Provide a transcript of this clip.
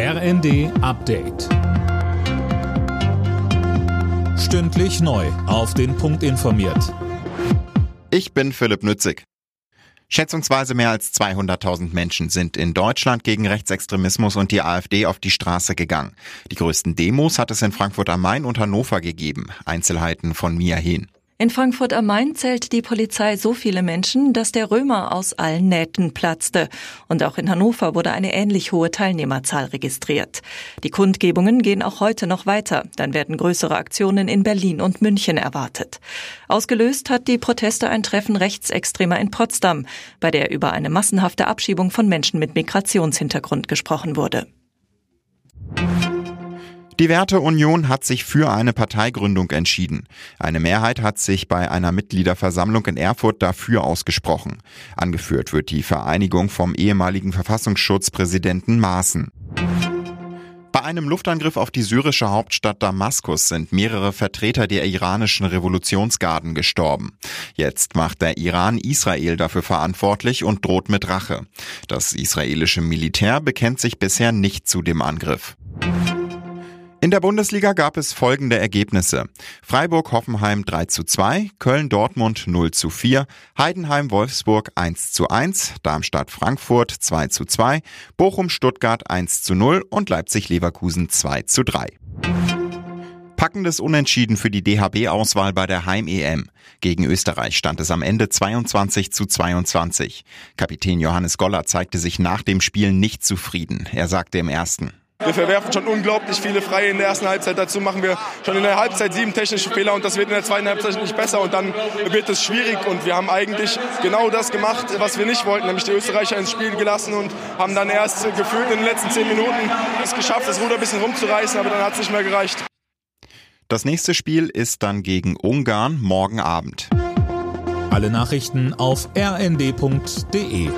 RND Update. Stündlich neu. Auf den Punkt informiert. Ich bin Philipp Nützig. Schätzungsweise mehr als 200.000 Menschen sind in Deutschland gegen Rechtsextremismus und die AfD auf die Straße gegangen. Die größten Demos hat es in Frankfurt am Main und Hannover gegeben. Einzelheiten von Mia Hehn. In Frankfurt am Main zählt die Polizei so viele Menschen, dass der Römer aus allen Nähten platzte. Und auch in Hannover wurde eine ähnlich hohe Teilnehmerzahl registriert. Die Kundgebungen gehen auch heute noch weiter. Dann werden größere Aktionen in Berlin und München erwartet. Ausgelöst hat die Proteste ein Treffen Rechtsextremer in Potsdam, bei der über eine massenhafte Abschiebung von Menschen mit Migrationshintergrund gesprochen wurde. Die Werteunion hat sich für eine Parteigründung entschieden. Eine Mehrheit hat sich bei einer Mitgliederversammlung in Erfurt dafür ausgesprochen. Angeführt wird die Vereinigung vom ehemaligen Verfassungsschutzpräsidenten Maaßen. Bei einem Luftangriff auf die syrische Hauptstadt Damaskus sind mehrere Vertreter der iranischen Revolutionsgarden gestorben. Jetzt macht der Iran Israel dafür verantwortlich und droht mit Rache. Das israelische Militär bekennt sich bisher nicht zu dem Angriff. In der Bundesliga gab es folgende Ergebnisse. Freiburg-Hoffenheim 3 zu 2, Köln-Dortmund 0 zu 4, Heidenheim-Wolfsburg 1 zu 1, Darmstadt-Frankfurt 2 zu 2, Bochum-Stuttgart 1 zu 0 und Leipzig-Leverkusen 2 zu 3. Packendes Unentschieden für die DHB-Auswahl bei der Heim-EM. Gegen Österreich stand es am Ende 22 zu 22. Kapitän Johannes Goller zeigte sich nach dem Spiel nicht zufrieden. Er sagte im ersten. Wir verwerfen schon unglaublich viele Freie in der ersten Halbzeit. Dazu machen wir schon in der Halbzeit sieben technische Fehler und das wird in der zweiten Halbzeit nicht besser und dann wird es schwierig. Und wir haben eigentlich genau das gemacht, was wir nicht wollten, nämlich die Österreicher ins Spiel gelassen und haben dann erst gefühlt in den letzten zehn Minuten es geschafft, das Ruder ein bisschen rumzureißen, aber dann hat es nicht mehr gereicht. Das nächste Spiel ist dann gegen Ungarn morgen Abend. Alle Nachrichten auf rnd.de